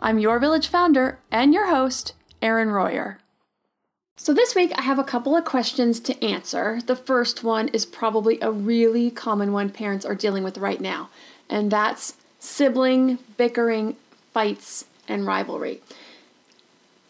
I'm your village founder and your host, Erin Royer. So, this week I have a couple of questions to answer. The first one is probably a really common one parents are dealing with right now, and that's sibling bickering, fights, and rivalry.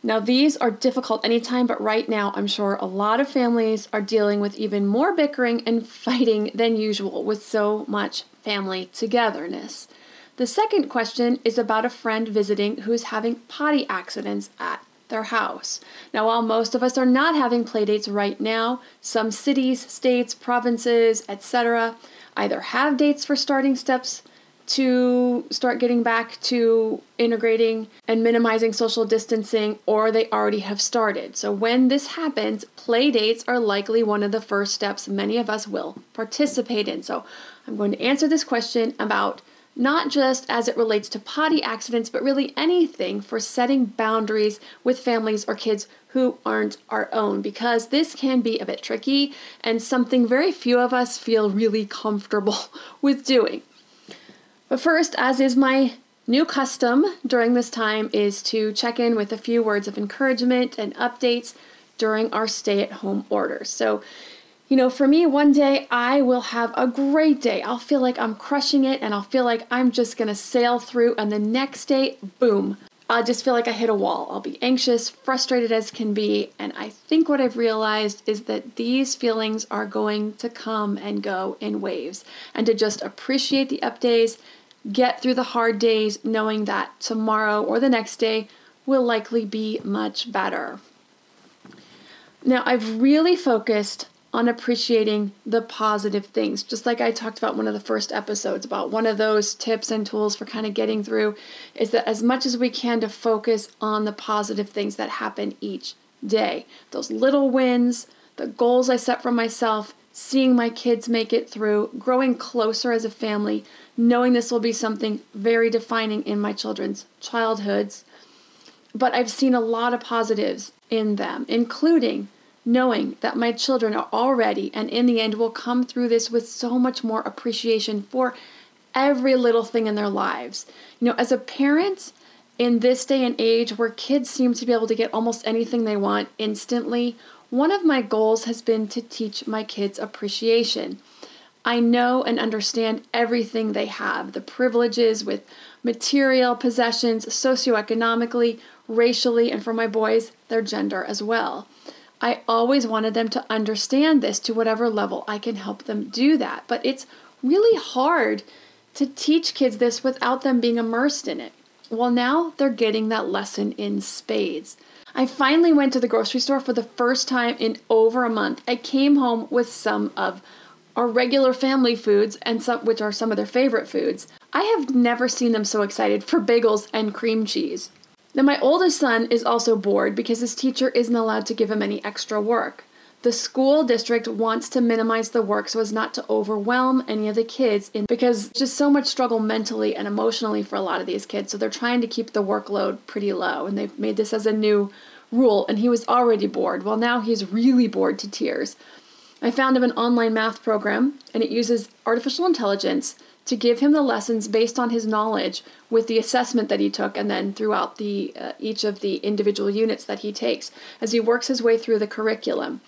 Now, these are difficult anytime, but right now I'm sure a lot of families are dealing with even more bickering and fighting than usual with so much family togetherness. The second question is about a friend visiting who is having potty accidents at their house. Now, while most of us are not having playdates right now, some cities, states, provinces, etc., either have dates for starting steps to start getting back to integrating and minimizing social distancing, or they already have started. So, when this happens, play dates are likely one of the first steps many of us will participate in. So, I'm going to answer this question about not just as it relates to potty accidents, but really anything for setting boundaries with families or kids who aren't our own, because this can be a bit tricky and something very few of us feel really comfortable with doing. But first, as is my new custom during this time, is to check in with a few words of encouragement and updates during our stay at home orders. So, you know, for me, one day I will have a great day. I'll feel like I'm crushing it and I'll feel like I'm just gonna sail through. And the next day, boom, I'll just feel like I hit a wall. I'll be anxious, frustrated as can be. And I think what I've realized is that these feelings are going to come and go in waves. And to just appreciate the up days, get through the hard days, knowing that tomorrow or the next day will likely be much better. Now, I've really focused on appreciating the positive things. Just like I talked about one of the first episodes about one of those tips and tools for kind of getting through is that as much as we can to focus on the positive things that happen each day. Those little wins, the goals I set for myself, seeing my kids make it through, growing closer as a family, knowing this will be something very defining in my children's childhoods but I've seen a lot of positives in them, including knowing that my children are already and in the end will come through this with so much more appreciation for every little thing in their lives. You know, as a parent, in this day and age where kids seem to be able to get almost anything they want instantly, one of my goals has been to teach my kids appreciation. I know and understand everything they have the privileges with material possessions, socioeconomically, racially, and for my boys, their gender as well. I always wanted them to understand this to whatever level I can help them do that. But it's really hard to teach kids this without them being immersed in it. Well, now they're getting that lesson in spades. I finally went to the grocery store for the first time in over a month. I came home with some of our regular family foods and some which are some of their favorite foods. I have never seen them so excited for bagels and cream cheese. Now, my oldest son is also bored because his teacher isn't allowed to give him any extra work. The school district wants to minimize the work so as not to overwhelm any of the kids in, because just so much struggle mentally and emotionally for a lot of these kids. So they're trying to keep the workload pretty low and they've made this as a new rule and he was already bored. Well, now he's really bored to tears. I found him an online math program and it uses artificial intelligence to give him the lessons based on his knowledge with the assessment that he took and then throughout the uh, each of the individual units that he takes as he works his way through the curriculum.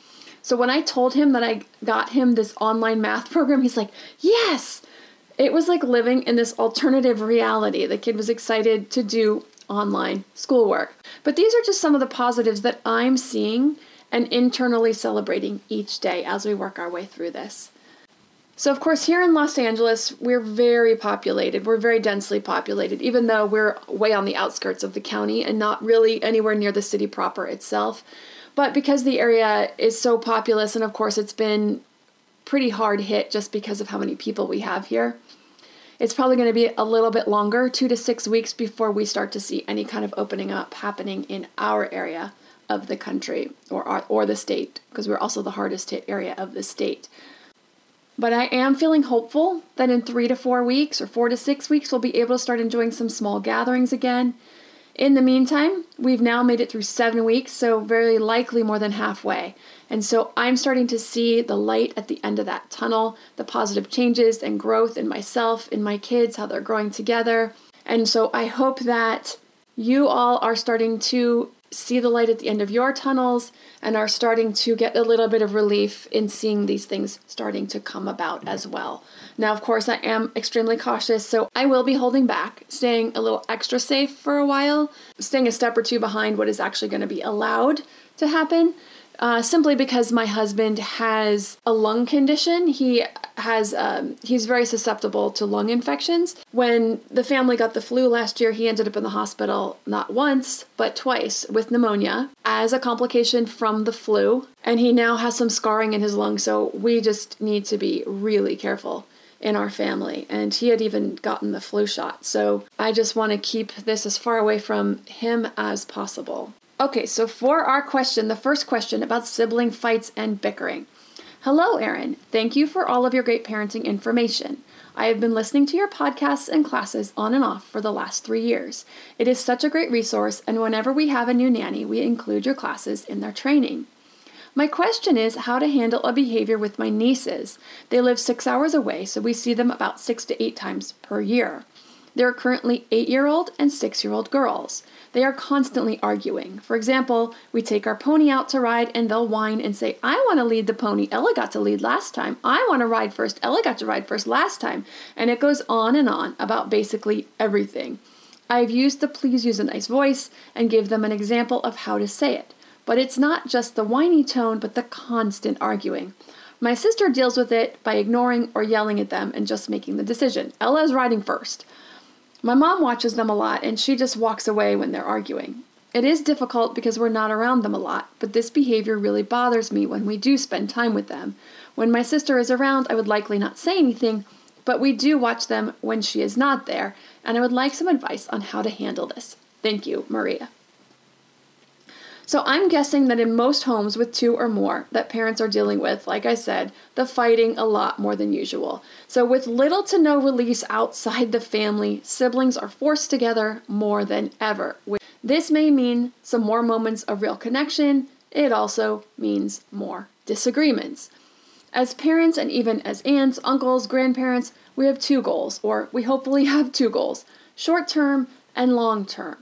So when I told him that I got him this online math program, he's like, "Yes!" It was like living in this alternative reality. The kid was excited to do online schoolwork. But these are just some of the positives that I'm seeing and internally celebrating each day as we work our way through this. So, of course, here in Los Angeles, we're very populated. We're very densely populated, even though we're way on the outskirts of the county and not really anywhere near the city proper itself. But because the area is so populous, and of course, it's been pretty hard hit just because of how many people we have here, it's probably going to be a little bit longer, two to six weeks, before we start to see any kind of opening up happening in our area of the country or, or the state, because we're also the hardest hit area of the state. But I am feeling hopeful that in three to four weeks or four to six weeks, we'll be able to start enjoying some small gatherings again. In the meantime, we've now made it through seven weeks, so very likely more than halfway. And so I'm starting to see the light at the end of that tunnel, the positive changes and growth in myself, in my kids, how they're growing together. And so I hope that you all are starting to see the light at the end of your tunnels and are starting to get a little bit of relief in seeing these things starting to come about as well. Now, of course, I am extremely cautious, so I will be holding back, staying a little extra safe for a while, staying a step or two behind what is actually going to be allowed to happen uh, simply because my husband has a lung condition. He has um, he's very susceptible to lung infections. When the family got the flu last year, he ended up in the hospital not once but twice with pneumonia as a complication from the flu, and he now has some scarring in his lung. So we just need to be really careful in our family, and he had even gotten the flu shot. So I just want to keep this as far away from him as possible. Okay, so for our question, the first question about sibling fights and bickering. Hello, Erin. Thank you for all of your great parenting information. I have been listening to your podcasts and classes on and off for the last three years. It is such a great resource, and whenever we have a new nanny, we include your classes in their training. My question is how to handle a behavior with my nieces. They live six hours away, so we see them about six to eight times per year. They are currently eight year old and six year old girls. They are constantly arguing. For example, we take our pony out to ride and they'll whine and say, I want to lead the pony. Ella got to lead last time. I want to ride first. Ella got to ride first last time. And it goes on and on about basically everything. I've used the please use a nice voice and give them an example of how to say it. But it's not just the whiny tone, but the constant arguing. My sister deals with it by ignoring or yelling at them and just making the decision. Ella is riding first. My mom watches them a lot and she just walks away when they're arguing. It is difficult because we're not around them a lot, but this behavior really bothers me when we do spend time with them. When my sister is around, I would likely not say anything, but we do watch them when she is not there, and I would like some advice on how to handle this. Thank you, Maria. So I'm guessing that in most homes with two or more that parents are dealing with, like I said, the fighting a lot more than usual. So with little to no release outside the family, siblings are forced together more than ever. This may mean some more moments of real connection. It also means more disagreements. As parents and even as aunts, uncles, grandparents, we have two goals, or we hopefully have two goals short term and long term.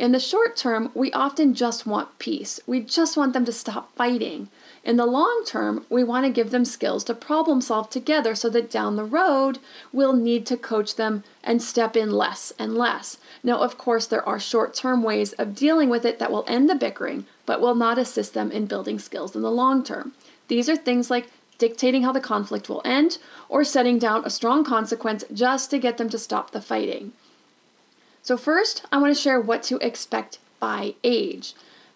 In the short term, we often just want peace. We just want them to stop fighting. In the long term, we want to give them skills to problem solve together so that down the road, we'll need to coach them and step in less and less. Now, of course, there are short term ways of dealing with it that will end the bickering, but will not assist them in building skills in the long term. These are things like dictating how the conflict will end or setting down a strong consequence just to get them to stop the fighting. So, first, I want to share what to expect by age.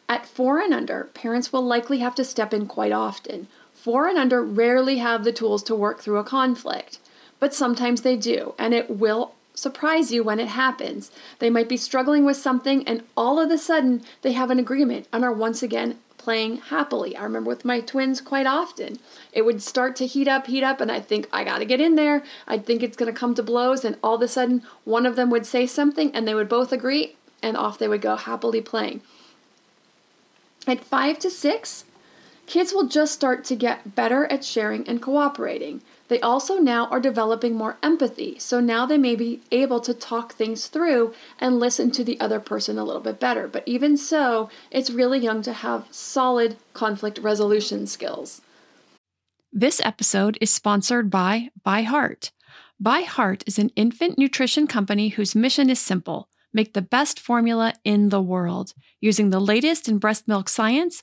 At four and under, parents will likely have to step in quite often. Four and under rarely have the tools to work through a conflict, but sometimes they do, and it will surprise you when it happens. They might be struggling with something, and all of a sudden, they have an agreement and are once again playing happily. I remember with my twins quite often. It would start to heat up, heat up, and I think I got to get in there. I'd think it's to come to blows, and all of a sudden, one of them would say something, and they would both agree, and off they would go happily playing. At five to six, kids will just start to get better at sharing and cooperating. They also now are developing more empathy, so now they may be able to talk things through and listen to the other person a little bit better. But even so, it's really young to have solid conflict resolution skills. This episode is sponsored by ByHeart. By Heart is an infant nutrition company whose mission is simple make the best formula in the world. Using the latest in breast milk science,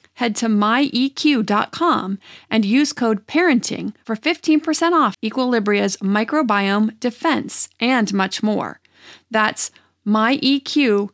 Head to myeq.com and use code parenting for 15% off Equilibria's microbiome defense and much more. That's myeq.com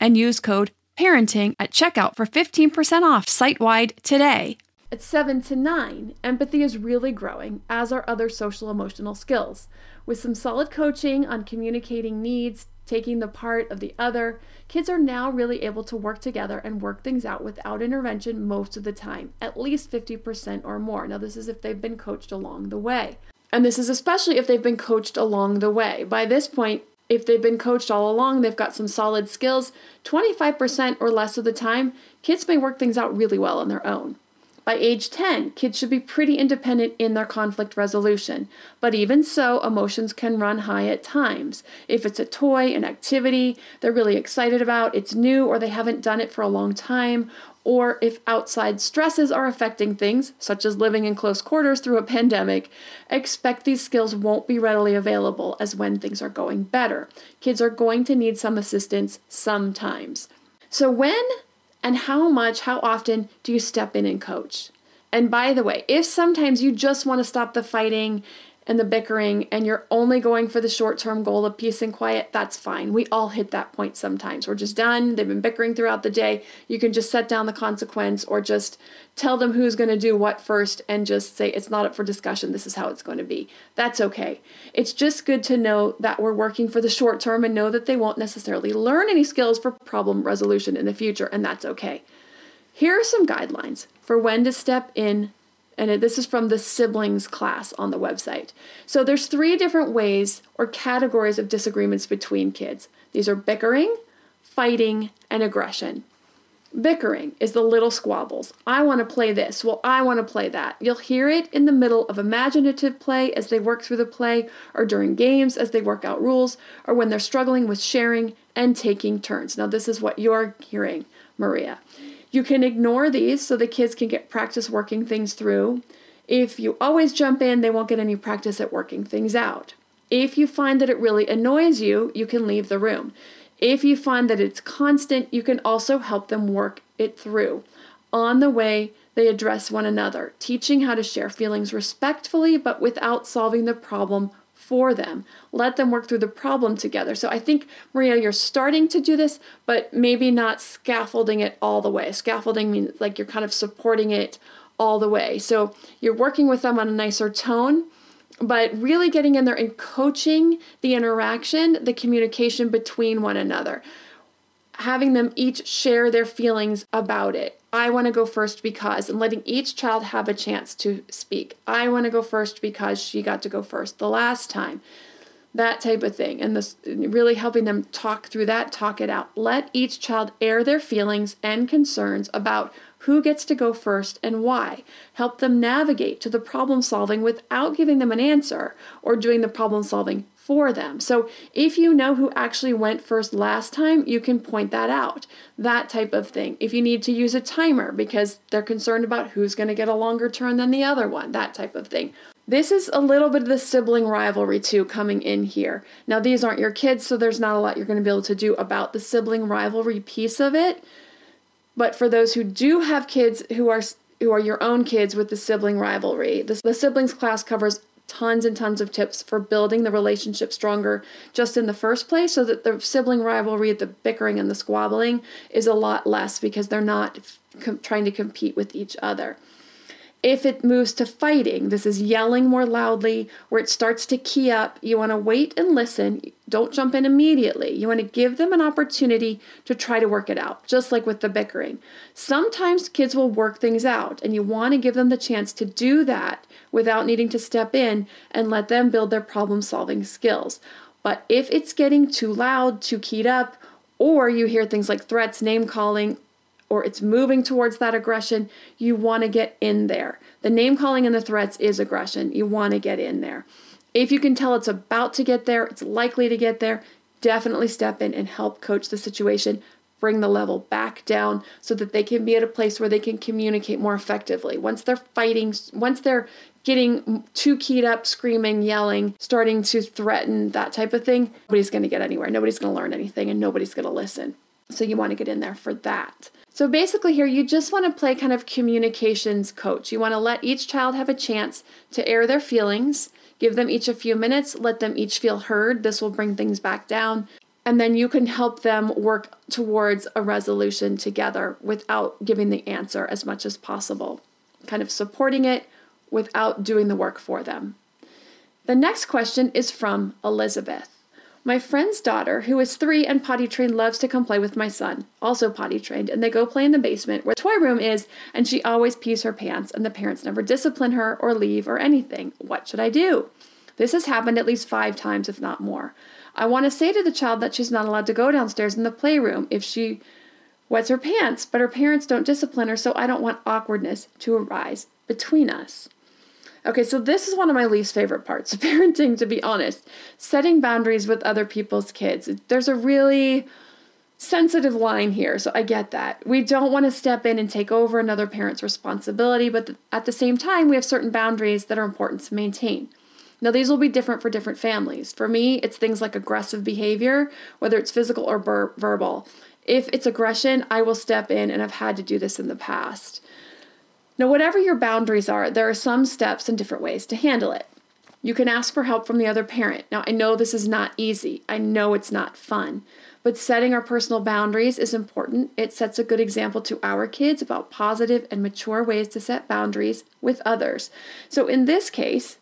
and use code parenting at checkout for 15% off site wide today. At 7 to 9, empathy is really growing, as are other social emotional skills. With some solid coaching on communicating needs, taking the part of the other, kids are now really able to work together and work things out without intervention most of the time, at least 50% or more. Now, this is if they've been coached along the way. And this is especially if they've been coached along the way. By this point, if they've been coached all along, they've got some solid skills. 25% or less of the time, kids may work things out really well on their own. By age 10, kids should be pretty independent in their conflict resolution, but even so, emotions can run high at times. If it's a toy, an activity they're really excited about, it's new, or they haven't done it for a long time, or if outside stresses are affecting things, such as living in close quarters through a pandemic, expect these skills won't be readily available as when things are going better. Kids are going to need some assistance sometimes. So, when and how much, how often do you step in and coach? And by the way, if sometimes you just want to stop the fighting and the bickering and you're only going for the short term goal of peace and quiet, that's fine. We all hit that point sometimes. We're just done. They've been bickering throughout the day. You can just set down the consequence or just tell them who's going to do what first and just say it's not up for discussion. This is how it's going to be. That's okay. It's just good to know that we're working for the short term and know that they won't necessarily learn any skills for problem resolution in the future, and that's okay. Here are some guidelines for when to step in and this is from the siblings class on the website. So there's three different ways or categories of disagreements between kids. These are bickering, fighting, and aggression. Bickering is the little squabbles. I want to play this. Well, I want to play that. You'll hear it in the middle of imaginative play as they work through the play, or during games as they work out rules, or when they're struggling with sharing and taking turns. Now, this is what you're hearing, Maria. You can ignore these so the kids can get practice working things through. If you always jump in, they won't get any practice at working things out. If you find that it really annoys you, you can leave the room. If you find that it's constant, you can also help them work it through. On the way, they address one another, teaching how to share feelings respectfully but without solving the problem for them. Let them work through the problem together. So I think, Maria, you're starting to do this, but maybe not scaffolding it all the way. Scaffolding means like you're kind of supporting it all the way. So you're working with them on a nicer tone, but really getting in there and coaching the interaction, the communication between one another having them each share their feelings about it. I want to go first because, and letting each child have a chance to speak. I want to go first because she got to go first the last time. That type of thing. And this really helping them talk through that, talk it out. Let each child air their feelings and concerns about who gets to go first and why. Help them navigate to the problem solving without giving them an answer or doing the problem solving for them. So if you know who actually went first last time, you can point that out. That type of thing. If you need to use a timer because they're concerned about who's going to get a longer turn than the other one, that type of thing. This is a little bit of the sibling rivalry too coming in here. Now, these aren't your kids, so there's not a lot you're going to be able to do about the sibling rivalry piece of it. But for those who do have kids who are who are your own kids with the sibling rivalry, the, the siblings class covers tons and tons of tips for building the relationship stronger just in the first place so that the sibling rivalry, the bickering and the squabbling is a lot less because they're not trying to compete with each other. If it moves to fighting, this is yelling more loudly, where it starts to key up. You want to wait and listen. Don't jump in immediately. You want to give them an opportunity to try to work it out, just like with the bickering. Sometimes kids will work things out, and you want to give them the chance to do that without needing to step in and let them build their problem solving skills. But if it's getting too loud, too keyed up, or you hear things like threats, name calling, or it's moving towards that aggression, you want to get in there. The name calling and the threats is aggression. You want to get in there. If you can tell it's about to get there, it's likely to get there, definitely step in and help coach the situation. Bring the level back down so that they can be at a place where they can communicate more effectively. Once they're fighting, once they're getting too keyed up, screaming, yelling, starting to threaten, that type of thing, nobody's to get anywhere. Nobody's to learn anything and nobody's to listen. So you want to get in there for that. So basically, here you just want to play kind of communications coach. You want to let each child have a chance to air their feelings, give them each a few minutes, let them each feel heard. This will bring things back down. And then you can help them work towards a resolution together without giving the answer as much as possible, kind of supporting it without doing the work for them. The next question is from Elizabeth. My friend's daughter, who is three and potty trained, loves to come play with my son, also potty trained, and they go play in the basement where the toy room is, and she always pees her pants, and the parents never discipline her or leave or anything. What should I do? This has happened at least five times, if not more. I want to say to the child that she's not allowed to go downstairs in the playroom if she wets her pants, but her parents don't discipline her, so I don't want awkwardness to arise between us. Okay, so this is one of my least favorite parts of parenting, to be honest. Setting boundaries with other people's kids. There's a really sensitive line here, so I get that. We don't want to step in and take over another parent's responsibility, but at the same time, we have certain boundaries that are important to maintain. Now, these will be different for different families. For me, it's things like aggressive behavior, whether it's physical or ber- verbal. If it's aggression, I will step in, and I've had to do this in the past. Now, whatever your boundaries are, there are some steps and different ways to handle it. You can ask for help from the other parent. Now, I know this is not easy, I know it's not fun. But setting our personal boundaries is important. It sets a good example to our kids about positive and mature ways to set boundaries with others. So, in this case,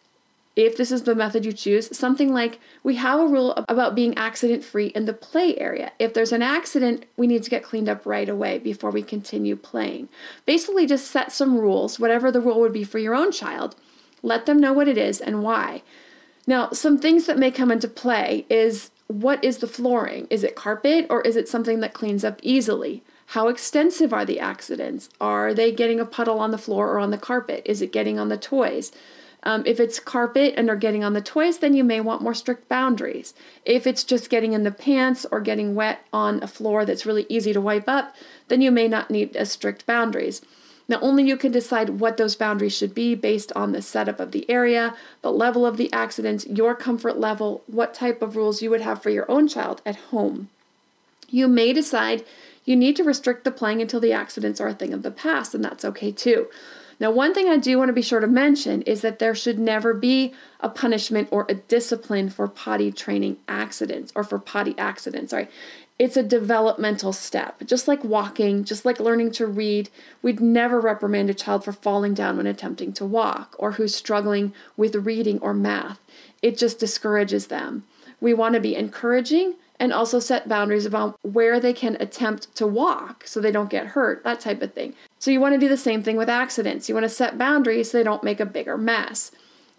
if this is the method you choose, something like we have a rule about being accident free in the play area. If there's an accident, we need to get cleaned up right away before we continue playing. Basically, just set some rules, whatever the rule would be for your own child. Let them know what it is and why. Now, some things that may come into play is what is the flooring? Is it carpet or is it something that cleans up easily? How extensive are the accidents? Are they getting a puddle on the floor or on the carpet? Is it getting on the toys? Um, if it's carpet and they're getting on the toys, then you may want more strict boundaries. If it's just getting in the pants or getting wet on a floor that's really easy to wipe up, then you may not need as strict boundaries. Now, only you can decide what those boundaries should be based on the setup of the area, the level of the accidents, your comfort level, what type of rules you would have for your own child at home. You may decide you need to restrict the playing until the accidents are a thing of the past, and that's okay too. Now, one thing I do want to be sure to mention is that there should never be a punishment or a discipline for potty training accidents or for potty accidents. Sorry, it's a developmental step. Just like walking, just like learning to read, we'd never reprimand a child for falling down when attempting to walk or who's struggling with reading or math. It just discourages them. We want to be encouraging and also set boundaries about where they can attempt to walk so they don't get hurt, that type of thing. So you want to do the same thing with accidents. You want to set boundaries so they don't make a bigger mess.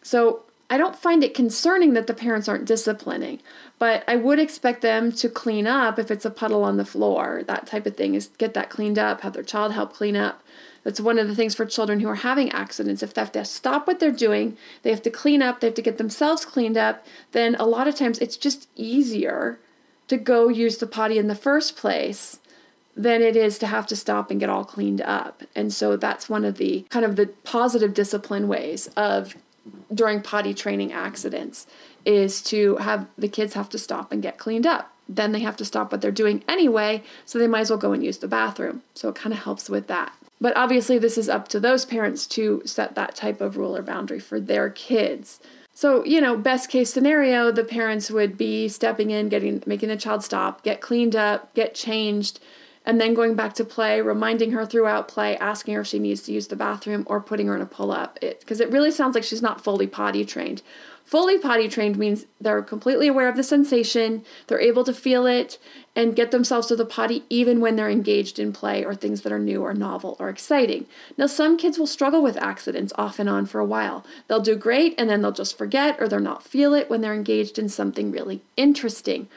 So I don't find it concerning that the parents aren't disciplining, but I would expect them to clean up if it's a puddle on the floor, that type of thing, is get that cleaned up, have their child help clean up. That's one of the things for children who are having accidents. If they have to stop what they're doing, they have to clean up, they have to get themselves cleaned up, then a lot of times it's just easier to go use the potty in the first place than it is to have to stop and get all cleaned up. And so that's one of the kind of the positive discipline ways of during potty training accidents is to have the kids have to stop and get cleaned up. Then they have to stop what they're doing anyway, so they might as well go and use the bathroom. So it kind of helps with that. But obviously, this is up to those parents to set that type of rule or boundary for their kids. So, you know, best case scenario, the parents would be stepping in, getting making the child stop, get cleaned up, get changed, and then going back to play, reminding her throughout play, asking her if she needs to use the bathroom or putting her in a pull up. It because it really sounds like she's not fully potty trained. Fully potty trained means they're completely aware of the sensation, they're able to feel it and get themselves to the potty even when they're engaged in play or things that are new or novel or exciting. Now, some kids will struggle with accidents off and on for a while. They'll do great and then they'll just forget or they'll not feel it when they're engaged in something really interesting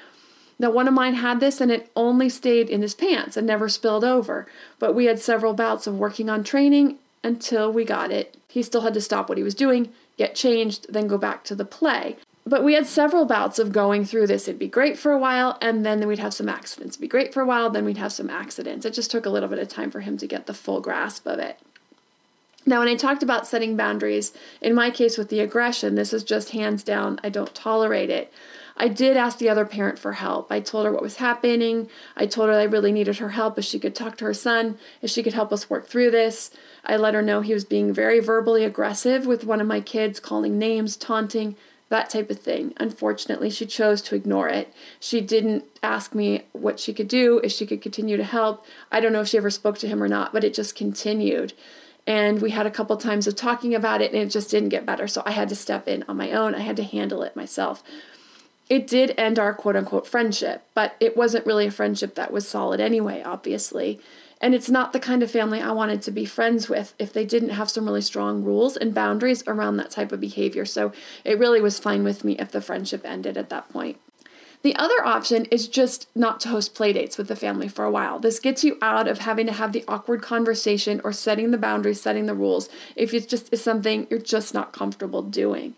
now, one of mine had this and it only stayed in his pants and never spilled over. But we had several bouts of working on training until we got it. He still had to stop what he was doing, get changed, then go back to the play. But we had several bouts of going through this. It'd be great for a while, and then we'd have some accidents. It'd be great for a while, then we'd have some accidents. It just took a little bit of time for him to get the full grasp of it. Now, when I talked about setting boundaries, in my case with the aggression, this is just hands down, I don't tolerate it. I did ask the other parent for help. I told her what was happening. I told her I really needed her help, if she could talk to her son, if she could help us work through this. I let her know he was being very verbally aggressive with one of my kids, calling names, taunting, that type of thing. Unfortunately, she chose to ignore it. She didn't ask me what she could do, if she could continue to help. I don't know if she ever spoke to him or not, but it just continued. And we had a couple times of talking about it, and it just didn't get better. So I had to step in on my own. I had to handle it myself it did end our quote unquote friendship, but it wasn't really a friendship that was solid anyway, obviously. And it's not the kind of family I wanted to be friends with if they didn't have some really strong rules and boundaries around that type of behavior. So it really was fine with me if the friendship ended at that point. The other option is just not to host playdates with the family for a while. This gets you out of having to have the awkward conversation or setting the boundaries, setting the rules if it just is something you're just not comfortable doing.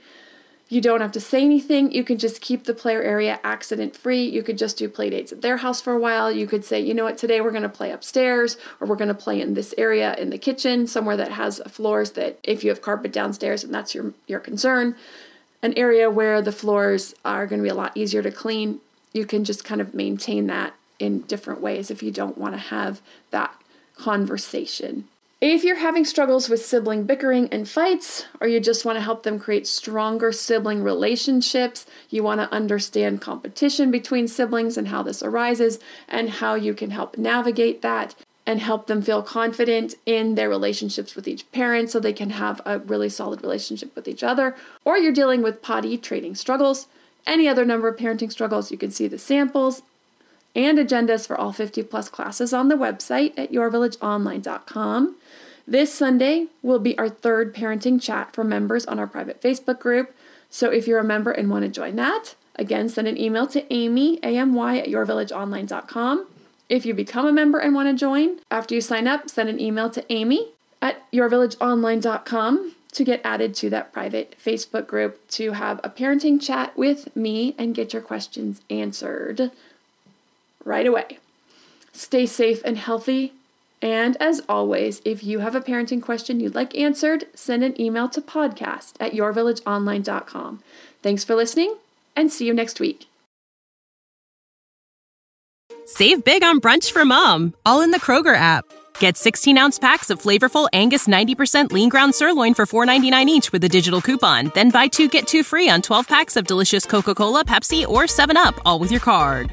You don't have to say anything. You can just keep the player area accident free. You could just do play dates at their house for a while. You could say, you know what, today we're going to play upstairs or we're going to play in this area in the kitchen, somewhere that has floors that if you have carpet downstairs and that's your, your concern, an area where the floors are going to be a lot easier to clean, you can just kind of maintain that in different ways if you don't want to have that conversation. If you're having struggles with sibling bickering and fights, or you just want to help them create stronger sibling relationships, you want to understand competition between siblings and how this arises, and how you can help navigate that and help them feel confident in their relationships with each parent so they can have a really solid relationship with each other, or you're dealing with potty training struggles, any other number of parenting struggles, you can see the samples and agendas for all 50 plus classes on the website at yourvillageonline.com. This Sunday will be our third parenting chat for members on our private Facebook group. So if you're a member and want to join that, again, send an email to Amy, A-M-Y, at yourvillageonline.com. If you become a member and want to join, after you sign up, send an email to Amy at yourvillageonline.com to get added to that private Facebook group to have a parenting chat with me and get your questions answered right away. Stay safe and healthy. And as always, if you have a parenting question you'd like answered, send an email to podcast at yourvillageonline.com. Thanks for listening and see you next week. Save big on brunch for mom, all in the Kroger app. Get 16 ounce packs of flavorful Angus 90% lean ground sirloin for $4.99 each with a digital coupon. Then buy two get two free on 12 packs of delicious Coca Cola, Pepsi, or 7UP, all with your card.